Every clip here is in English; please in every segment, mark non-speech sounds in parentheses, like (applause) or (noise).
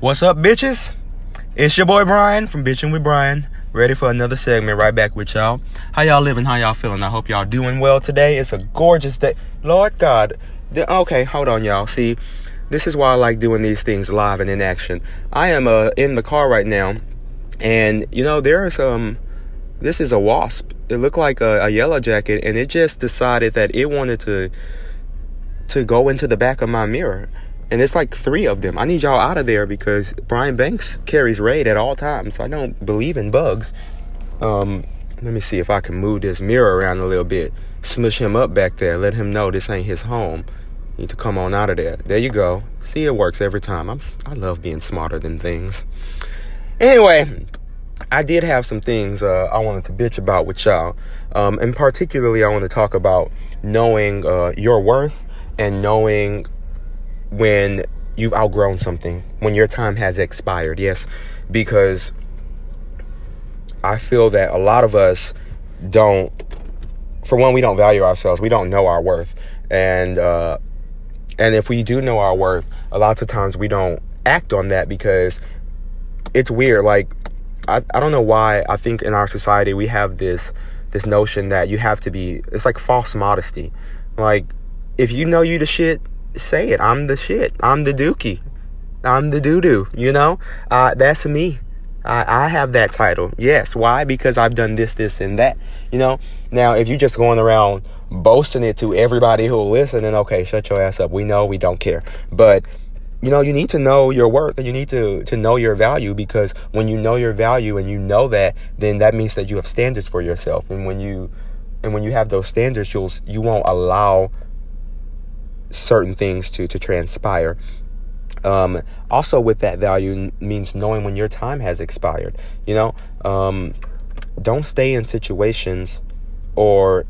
What's up, bitches? It's your boy Brian from Bitching with Brian. Ready for another segment right back with y'all. How y'all living? How y'all feeling? I hope y'all doing well today. It's a gorgeous day. Lord God. Okay, hold on, y'all. See, this is why I like doing these things live and in action. I am uh, in the car right now, and you know, there is um this is a wasp. It looked like a, a yellow jacket, and it just decided that it wanted to to go into the back of my mirror and it's like three of them. I need y'all out of there because Brian Banks carries raid at all times. So I don't believe in bugs. Um, let me see if I can move this mirror around a little bit. Smush him up back there. Let him know this ain't his home. You need to come on out of there. There you go. See, it works every time. I'm. I love being smarter than things. Anyway, I did have some things uh, I wanted to bitch about with y'all, um, and particularly I want to talk about knowing uh, your worth and knowing when you've outgrown something, when your time has expired. Yes, because I feel that a lot of us don't, for one, we don't value ourselves. We don't know our worth. And, uh, and if we do know our worth, a lot of times we don't act on that because it's weird. Like, I, I don't know why I think in our society we have this this notion that you have to be it's like false modesty. Like if you know you the shit, say it. I'm the shit. I'm the dookie. I'm the doo doo. You know, uh, that's me. I, I have that title. Yes. Why? Because I've done this, this, and that. You know. Now, if you're just going around boasting it to everybody who'll listen, then okay, shut your ass up. We know. We don't care. But you know, you need to know your worth and you need to to know your value because when you know your value and you know that, then that means that you have standards for yourself. And when you and when you have those standards, you'll you won't allow certain things to to transpire. Um, also, with that value means knowing when your time has expired. You know, um, don't stay in situations or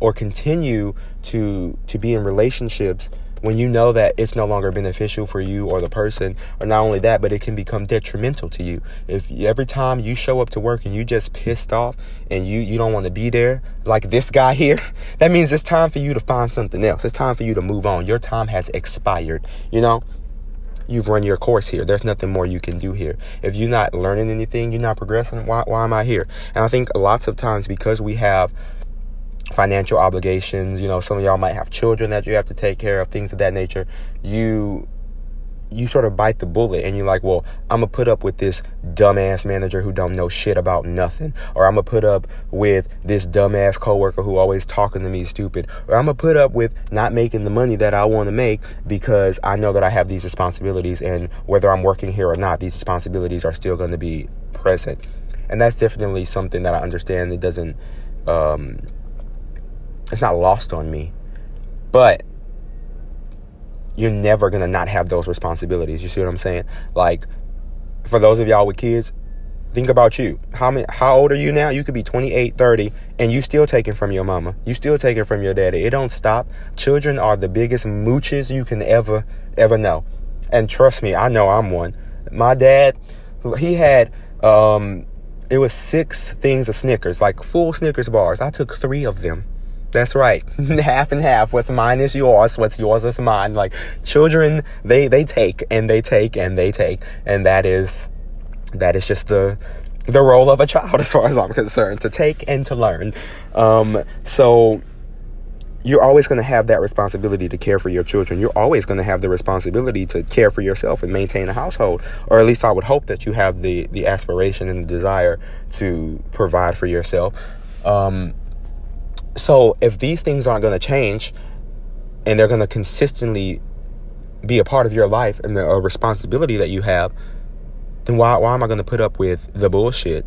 or continue to to be in relationships when you know that it's no longer beneficial for you or the person, or not only that, but it can become detrimental to you. If every time you show up to work and you just pissed off and you, you don't want to be there, like this guy (laughs) here, that means it's time for you to find something else. It's time for you to move on. Your time has expired, you know? You've run your course here. There's nothing more you can do here. If you're not learning anything, you're not progressing, why, why am I here? And I think lots of times because we have financial obligations. You know, some of y'all might have children that you have to take care of, things of that nature. You you sort of bite the bullet and you're like, well, I'm gonna put up with this dumbass manager who don't know shit about nothing, or I'm gonna put up with this dumbass coworker who always talking to me stupid, or I'm gonna put up with not making the money that I want to make because I know that I have these responsibilities, and whether I'm working here or not, these responsibilities are still going to be present, and that's definitely something that I understand. It doesn't. Um, it's not lost on me. But you're never gonna not have those responsibilities. You see what I'm saying? Like, for those of y'all with kids, think about you. How many how old are you now? You could be 28, 30, and you still taking from your mama. You still taking from your daddy. It don't stop. Children are the biggest mooches you can ever, ever know. And trust me, I know I'm one. My dad, he had um it was six things of Snickers, like full Snickers bars. I took three of them. That's right. (laughs) half and half. What's mine is yours. What's yours is mine. Like children, they they take and they take and they take, and that is that is just the the role of a child (laughs) as far as I'm concerned to take and to learn. Um, so you're always going to have that responsibility to care for your children. You're always going to have the responsibility to care for yourself and maintain a household, or at least I would hope that you have the the aspiration and the desire to provide for yourself. Um, so if these things aren't going to change and they're going to consistently be a part of your life and a responsibility that you have, then why why am I going to put up with the bullshit?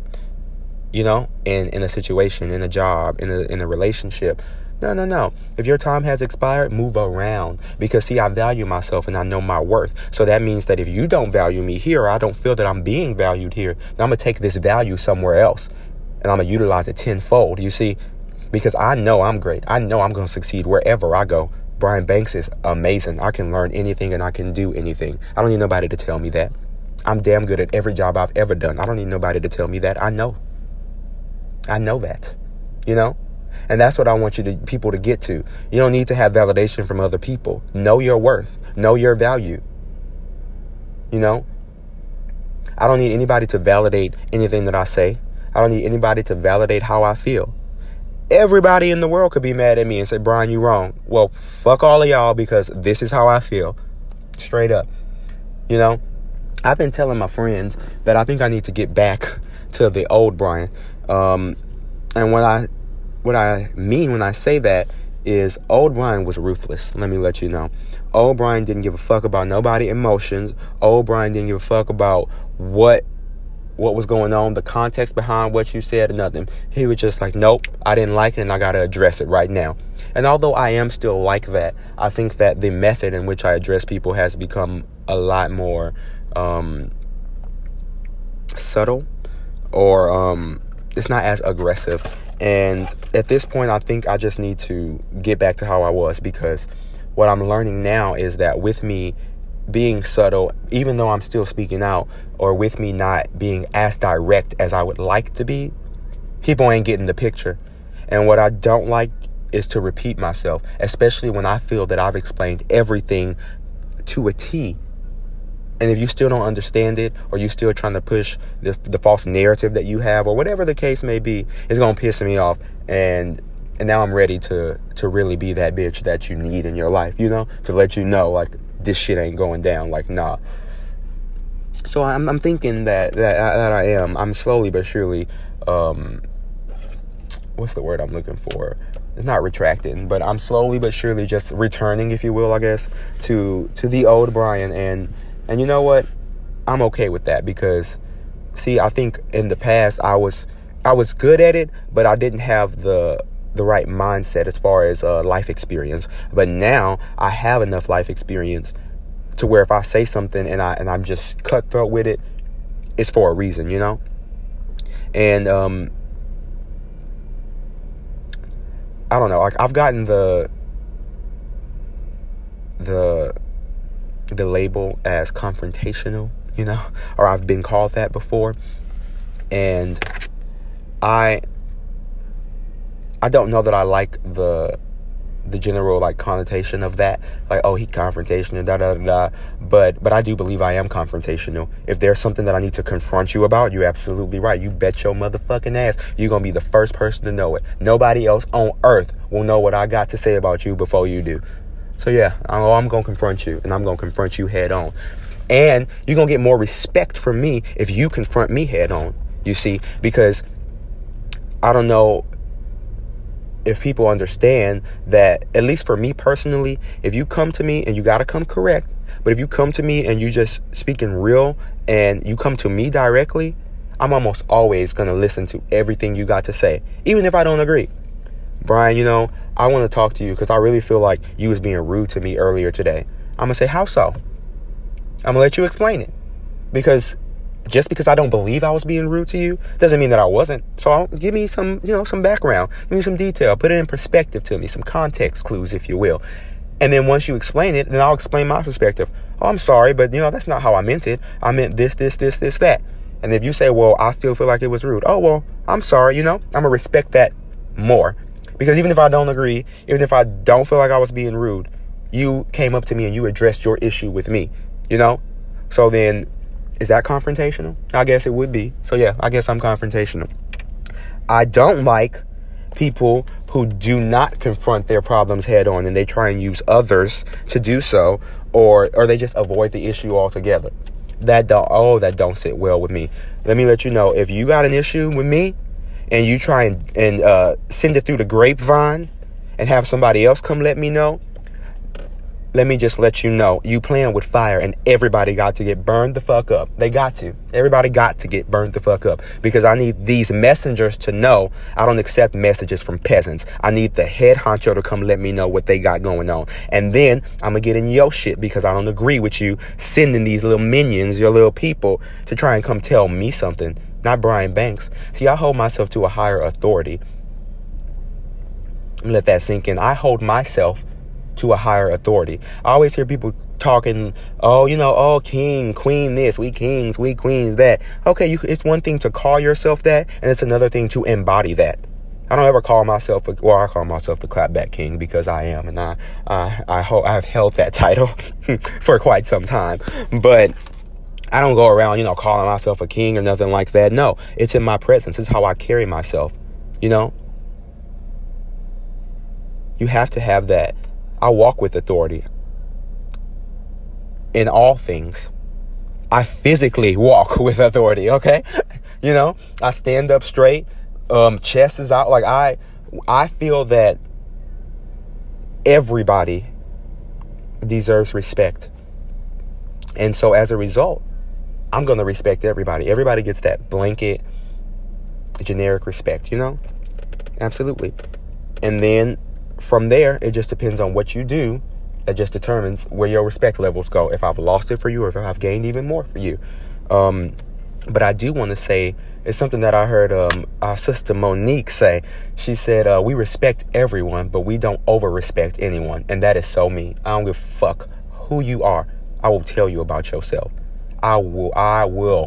You know, in in a situation, in a job, in a in a relationship. No, no, no. If your time has expired, move around. Because see, I value myself and I know my worth. So that means that if you don't value me here, I don't feel that I'm being valued here, then I'm gonna take this value somewhere else and I'm gonna utilize it tenfold. You see, because I know I'm great. I know I'm going to succeed wherever I go. Brian Banks is amazing. I can learn anything and I can do anything. I don't need nobody to tell me that. I'm damn good at every job I've ever done. I don't need nobody to tell me that. I know. I know that. You know? And that's what I want you to people to get to. You don't need to have validation from other people. Know your worth. Know your value. You know? I don't need anybody to validate anything that I say. I don't need anybody to validate how I feel. Everybody in the world could be mad at me and say, Brian, you wrong. Well, fuck all of y'all because this is how I feel. Straight up. You know? I've been telling my friends that I think I need to get back (laughs) to the old Brian. Um, and what I what I mean when I say that is old Brian was ruthless. Let me let you know. Old Brian didn't give a fuck about nobody emotions. Old Brian didn't give a fuck about what what was going on, the context behind what you said, nothing. He was just like, nope, I didn't like it and I got to address it right now. And although I am still like that, I think that the method in which I address people has become a lot more um, subtle or um, it's not as aggressive. And at this point, I think I just need to get back to how I was because what I'm learning now is that with me being subtle, even though I'm still speaking out, or with me not being as direct as I would like to be, people ain't getting the picture. And what I don't like is to repeat myself, especially when I feel that I've explained everything to a T. And if you still don't understand it, or you still trying to push the, the false narrative that you have, or whatever the case may be, it's gonna piss me off. And and now I'm ready to to really be that bitch that you need in your life, you know, to let you know like this shit ain't going down. Like, nah. So I'm, I'm thinking that, that that I am. I'm slowly but surely. Um, what's the word I'm looking for? It's not retracting, but I'm slowly but surely just returning, if you will, I guess, to to the old Brian. And and you know what? I'm okay with that because, see, I think in the past I was I was good at it, but I didn't have the the right mindset as far as uh, life experience. But now I have enough life experience to where if I say something and I and I'm just cutthroat with it, it's for a reason, you know. And um, I don't know. Like I've gotten the the the label as confrontational, you know, or I've been called that before, and I I don't know that I like the the general like connotation of that. Like oh he confrontational da da da but but i do believe i am confrontational. If there's something that i need to confront you about you're absolutely right. You bet your motherfucking ass you're gonna be the first person to know it. Nobody else on earth will know what i got to say about you before you do. So yeah i'm, oh, I'm gonna confront you and i'm gonna confront you head on. And you're gonna get more respect from me if you confront me head on you see? Because i don't know if people understand that, at least for me personally, if you come to me and you got to come correct, but if you come to me and you just speaking real and you come to me directly, I'm almost always going to listen to everything you got to say, even if I don't agree. Brian, you know, I want to talk to you because I really feel like you was being rude to me earlier today. I'm going to say, how so? I'm going to let you explain it. Because just because I don't believe I was being rude to you doesn't mean that I wasn't. So I'll, give me some, you know, some background, give me some detail, put it in perspective to me, some context clues, if you will. And then once you explain it, then I'll explain my perspective. Oh, I'm sorry, but you know, that's not how I meant it. I meant this, this, this, this, that. And if you say, well, I still feel like it was rude. Oh, well, I'm sorry, you know, I'm gonna respect that more. Because even if I don't agree, even if I don't feel like I was being rude, you came up to me and you addressed your issue with me, you know? So then is that confrontational? I guess it would be. So yeah, I guess I'm confrontational. I don't like people who do not confront their problems head on and they try and use others to do so or or they just avoid the issue altogether. That don't oh that don't sit well with me. Let me let you know if you got an issue with me and you try and, and uh, send it through the grapevine and have somebody else come let me know, let me just let you know, you playing with fire and everybody got to get burned the fuck up. They got to. Everybody got to get burned the fuck up because I need these messengers to know I don't accept messages from peasants. I need the head honcho to come let me know what they got going on. And then I'm gonna get in your shit because I don't agree with you sending these little minions, your little people, to try and come tell me something. Not Brian Banks. See, I hold myself to a higher authority. Let that sink in. I hold myself to a higher authority. I always hear people talking, oh, you know, oh, king, queen, this, we kings, we queens, that. Okay, you, it's one thing to call yourself that, and it's another thing to embody that. I don't ever call myself, a, well, I call myself the clapback king because I am, and I, I, I hope I've held that (laughs) title (laughs) for quite some time. But I don't go around, you know, calling myself a king or nothing like that. No, it's in my presence. It's how I carry myself, you know? You have to have that. I walk with authority in all things. I physically walk (laughs) with authority, okay? (laughs) you know, I stand up straight, um, chest is out. Like I I feel that everybody deserves respect. And so as a result, I'm going to respect everybody. Everybody gets that blanket, generic respect, you know? Absolutely. And then from there, it just depends on what you do. That just determines where your respect levels go. If I've lost it for you or if I've gained even more for you. Um, but I do want to say it's something that I heard um, our sister Monique say. She said, uh, We respect everyone, but we don't over respect anyone. And that is so me. I don't give a fuck who you are. I will tell you about yourself. I will, I will,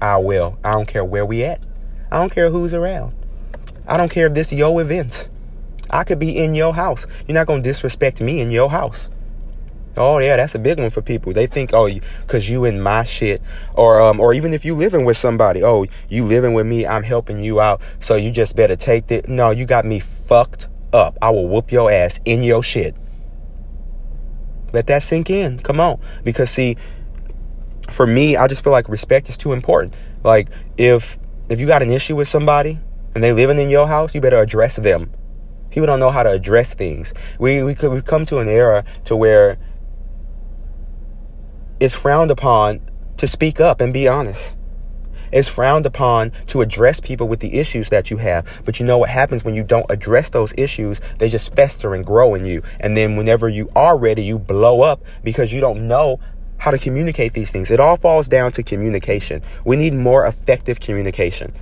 I will. I don't care where we at. I don't care who's around. I don't care if this your event. I could be in your house. You're not gonna disrespect me in your house. Oh yeah, that's a big one for people. They think, oh, cause you in my shit, or um, or even if you living with somebody, oh, you living with me, I'm helping you out, so you just better take it. No, you got me fucked up. I will whoop your ass in your shit. Let that sink in. Come on, because see, for me, I just feel like respect is too important. Like if if you got an issue with somebody and they living in your house, you better address them. People don't know how to address things. We we could we've come to an era to where it's frowned upon to speak up and be honest. It's frowned upon to address people with the issues that you have. But you know what happens when you don't address those issues? They just fester and grow in you. And then whenever you are ready, you blow up because you don't know how to communicate these things. It all falls down to communication. We need more effective communication.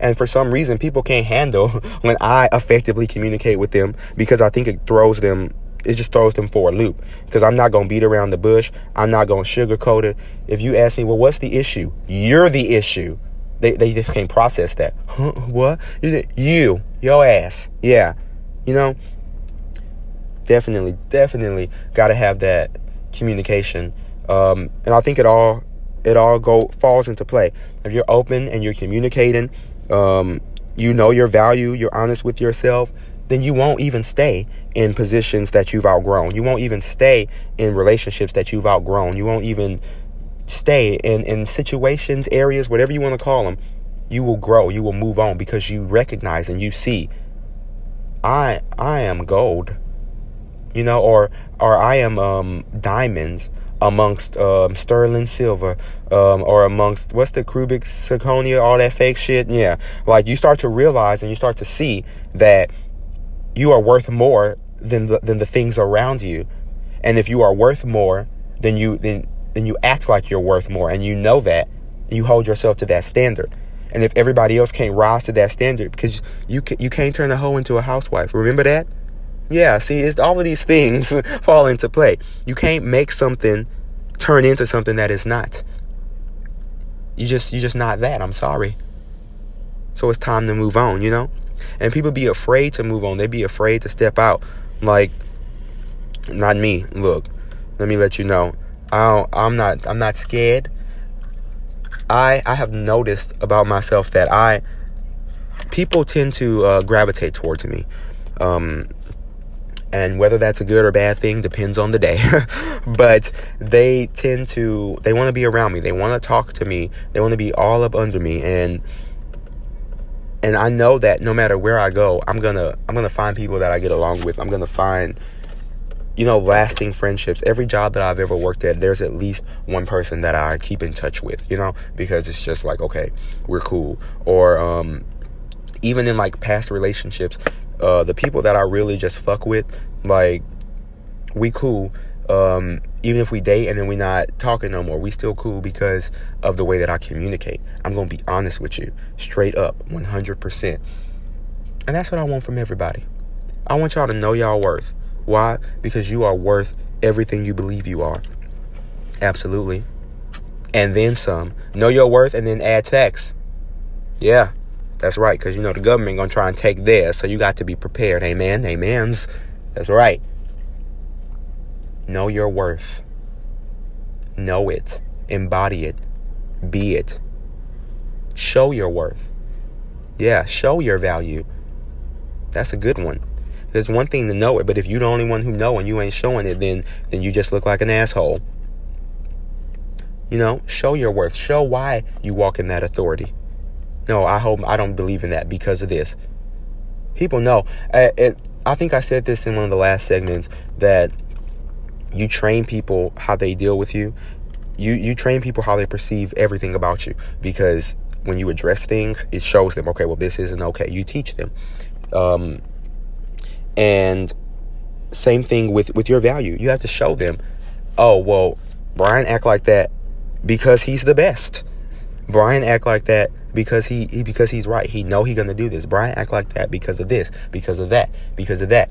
And for some reason, people can't handle (laughs) when I effectively communicate with them because I think it throws them, it just throws them for a loop. Because I'm not going to beat around the bush. I'm not going to sugarcoat it. If you ask me, well, what's the issue? You're the issue. They, they just can't process that. Huh, (laughs) what? You, your ass. Yeah. You know, definitely, definitely got to have that communication. Um, and I think it all it all go falls into play if you're open and you're communicating. Um, you know your value. You're honest with yourself. Then you won't even stay in positions that you've outgrown. You won't even stay in relationships that you've outgrown. You won't even stay in, in situations, areas, whatever you want to call them. You will grow. You will move on because you recognize and you see I I am gold you know, or or I am um, diamonds amongst um, sterling silver, um, or amongst what's the cubic zirconia, all that fake shit. Yeah, like you start to realize and you start to see that you are worth more than the than the things around you, and if you are worth more, then you then then you act like you're worth more, and you know that, you hold yourself to that standard. And if everybody else can't rise to that standard, because you you can't turn a hoe into a housewife. Remember that. Yeah, see, it's all of these things (laughs) fall into play. You can't make something turn into something that is not. You just you're just not that. I'm sorry. So it's time to move on, you know? And people be afraid to move on. They be afraid to step out. Like not me. Look, let me let you know. I I'm not I'm not scared. I I have noticed about myself that I people tend to uh, gravitate towards me. Um, and whether that's a good or bad thing depends on the day. (laughs) But they tend to they want to be around me. They want to talk to me. They want to be all up under me. And and I know that no matter where I go I'm to I'm to find people that I get along with. I'm to find you know lasting friendships. Every job that I've ever worked at there's at least one person that I keep in touch with you know because it's just like okay we're cool. Or um even in like past relationships uh, the people that I really just fuck with, like, we cool. Um, even if we date and then we not talking no more, we still cool because of the way that I communicate. I'm gonna be honest with you, straight up, 100%. And that's what I want from everybody. I want y'all to know y'all worth. Why? Because you are worth everything you believe you are. Absolutely. And then some. Know your worth and then add tax. Yeah. That's right, because you know the government gonna try and take theirs, so you got to be prepared. Amen. Amens. That's right. Know your worth. know it, embody it, be it. Show your worth. Yeah, show your value. That's a good one. There's one thing to know it, but if you're the only one who know and you ain't showing it, then then you just look like an asshole. You know, show your worth. Show why you walk in that authority. No, I hope I don't believe in that because of this. People know. I, I think I said this in one of the last segments that you train people how they deal with you. You you train people how they perceive everything about you because when you address things, it shows them okay. Well, this isn't okay. You teach them. Um, and same thing with with your value. You have to show them, oh well, Brian act like that because he's the best. Brian act like that because he, he because he's right. He know he gonna do this. Brian act like that because of this, because of that, because of that.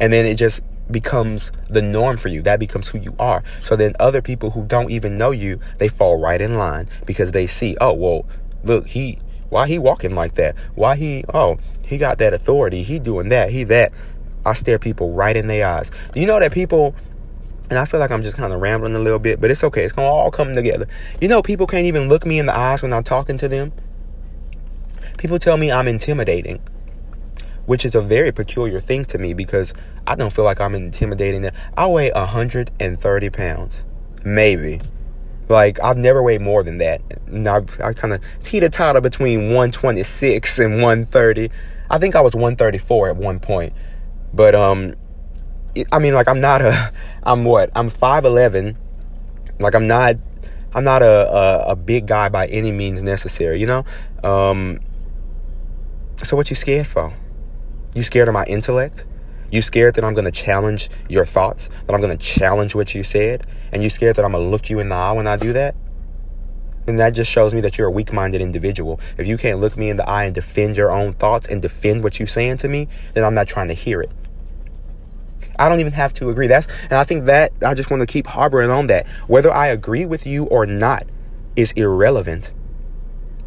And then it just becomes the norm for you. That becomes who you are. So then other people who don't even know you, they fall right in line because they see, oh well, look, he why he walking like that? Why he oh, he got that authority. He doing that. He that. I stare people right in their eyes. You know that people and I feel like I'm just kind of rambling a little bit, but it's okay. It's going to all come together. You know, people can't even look me in the eyes when I'm talking to them. People tell me I'm intimidating, which is a very peculiar thing to me because I don't feel like I'm intimidating. I weigh 130 pounds, maybe. Like, I've never weighed more than that. I, I kind of teeter totter between 126 and 130. I think I was 134 at one point. But, um, I mean, like I'm not a, I'm what? I'm five eleven. Like I'm not, I'm not a, a, a big guy by any means necessary. You know. Um, so what you scared for? You scared of my intellect? You scared that I'm going to challenge your thoughts? That I'm going to challenge what you said? And you scared that I'm going to look you in the eye when I do that? Then that just shows me that you're a weak-minded individual. If you can't look me in the eye and defend your own thoughts and defend what you're saying to me, then I'm not trying to hear it. I don't even have to agree. That's and I think that I just want to keep harboring on that. Whether I agree with you or not is irrelevant.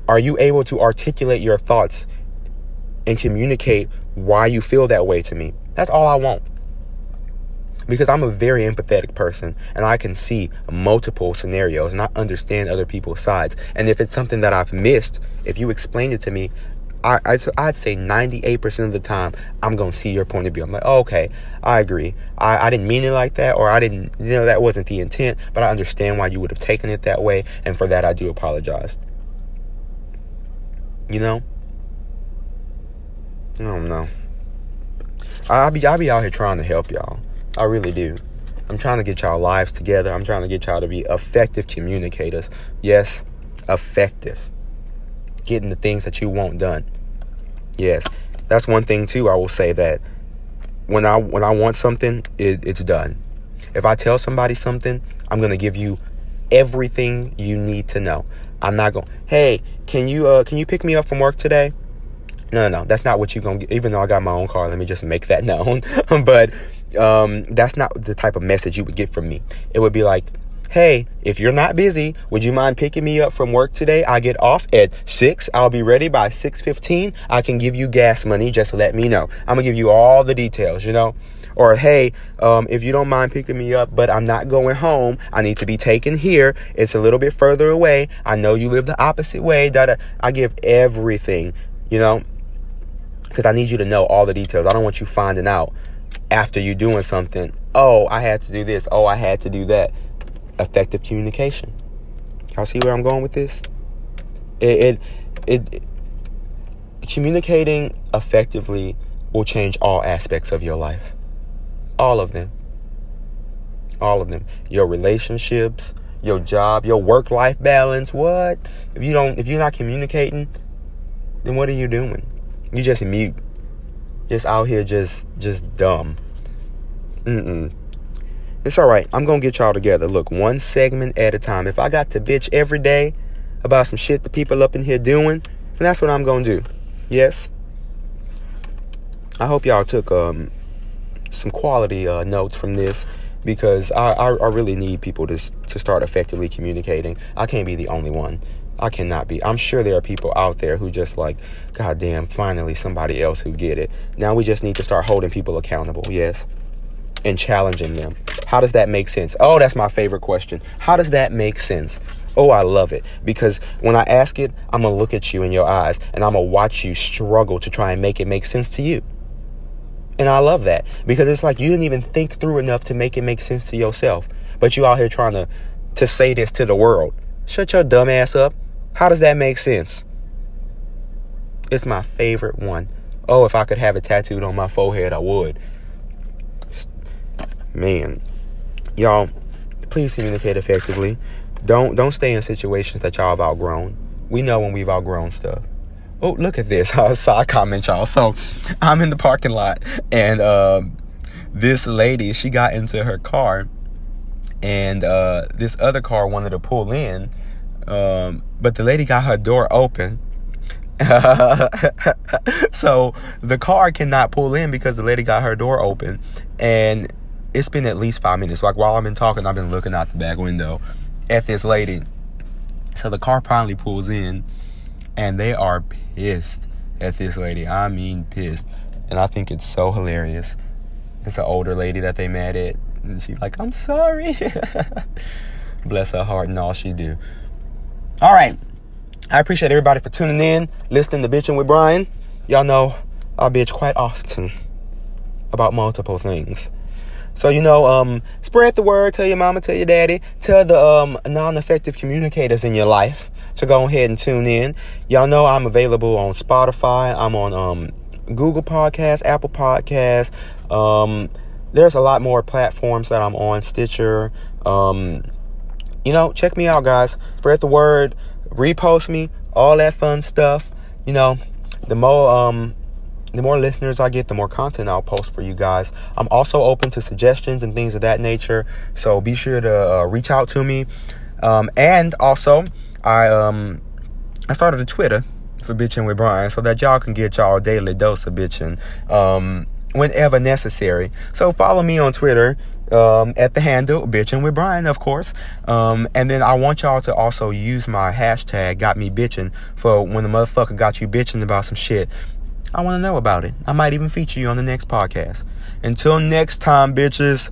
Are you able to articulate your thoughts and communicate why you feel that way to me? That's all I want. Because I'm a very empathetic person and I can see multiple scenarios and I understand other people's sides. And if it's something that I've missed, if you explain it to me, I, I'd, I'd say 98% of the time, I'm going to see your point of view. I'm like, oh, okay, I agree. I, I didn't mean it like that, or I didn't, you know, that wasn't the intent, but I understand why you would have taken it that way. And for that, I do apologize. You know? I don't know. I, will be, I'll be out here trying to help y'all. I really do. I'm trying to get y'all lives together. I'm trying to get y'all to be effective communicators. Yes, effective getting the things that you want done. Yes, that's one thing too. I will say that when I when I want something, it, it's done. If I tell somebody something, I'm gonna give you everything you need to know. I'm not going. Hey, can you uh can you pick me up from work today? No, no, no. That's not what you're gonna get. Even though I got my own car, let me just make that (laughs) known. but um, that's not the type of message you would get from me. It would be like, Hey, if you're not busy, would you mind picking me up from work today? I get off at 6. I'll be ready by 6:15. I can give you gas money, just let me know. I'm going to give you all the details, you know? Or hey, um, if you don't mind picking me up, but I'm not going home, I need to be taken here. It's a little bit further away. I know you live the opposite way. Da, da. I give everything, you know, because I need you to know all the details. I don't want you finding out after you doing something. Oh, I had to do this. Oh, I had to do that effective communication. Y'all see where I'm going with this? It, it, it, communicating effectively will change all aspects of your life. All of them. All of them. Your relationships, your job, your work life balance. What? If you don't if you're not communicating, then what are you doing? You just mute. Just out here just just dumb. Mm-mm. It's all right. I'm going to get y'all together. Look, one segment at a time. If I got to bitch every day about some shit the people up in here doing, then that's what I'm going to do. Yes. I hope y'all took um, some quality uh, notes from this because I, I, I really need people to, to start effectively communicating. I can't be the only one. I cannot be. I'm sure there are people out there who just like, God damn, finally somebody else who get it. Now we just need to start holding people accountable. Yes and challenging them. How does that make sense? Oh, that's my favorite question. How does that make sense? Oh, I love it because when I ask it, I'm going to look at you in your eyes and I'm going to watch you struggle to try and make it make sense to you. And I love that because it's like you didn't even think through enough to make it make sense to yourself. But you out here trying to to say this to the world. Shut your dumb ass up. How does that make sense? It's my favorite one. Oh, if I could have it tattooed on my forehead, I would. Man, y'all, please communicate effectively. Don't don't stay in situations that y'all have outgrown. We know when we've outgrown stuff. Oh, look at this. (laughs) I saw a comment, y'all. So I'm in the parking lot and um, this lady, she got into her car and uh, this other car wanted to pull in. Um, but the lady got her door open. (laughs) so the car cannot pull in because the lady got her door open. And it's been at least five minutes. Like while I've been talking, I've been looking out the back window at this lady. So the car finally pulls in and they are pissed at this lady. I mean, pissed. And I think it's so hilarious. It's an older lady that they mad at, and she's like, "I'm sorry." (laughs) Bless her heart and all she do. All right, I appreciate everybody for tuning in, listening to bitching with Brian. Y'all know I bitch quite often about multiple things. So you know, um, spread the word. Tell your mama, tell your daddy, tell the um, non-effective communicators in your life to go ahead and tune in. Y'all know I'm available on Spotify. I'm on um, Google Podcasts, Apple Podcasts. Um, there's a lot more platforms that I'm on. Stitcher. Um, you know, check me out, guys. Spread the word. Repost me. All that fun stuff. You know, the more um, the more listeners I get, the more content I'll post for you guys. I'm also open to suggestions and things of that nature. So be sure to uh, reach out to me. Um, and also, I um I started a Twitter for bitching with Brian so that y'all can get y'all daily dose of bitching um whenever necessary. So follow me on Twitter um, at the handle bitching with Brian, of course. Um, and then I want y'all to also use my hashtag got me bitching for when the motherfucker got you bitching about some shit. I want to know about it. I might even feature you on the next podcast. Until next time, bitches.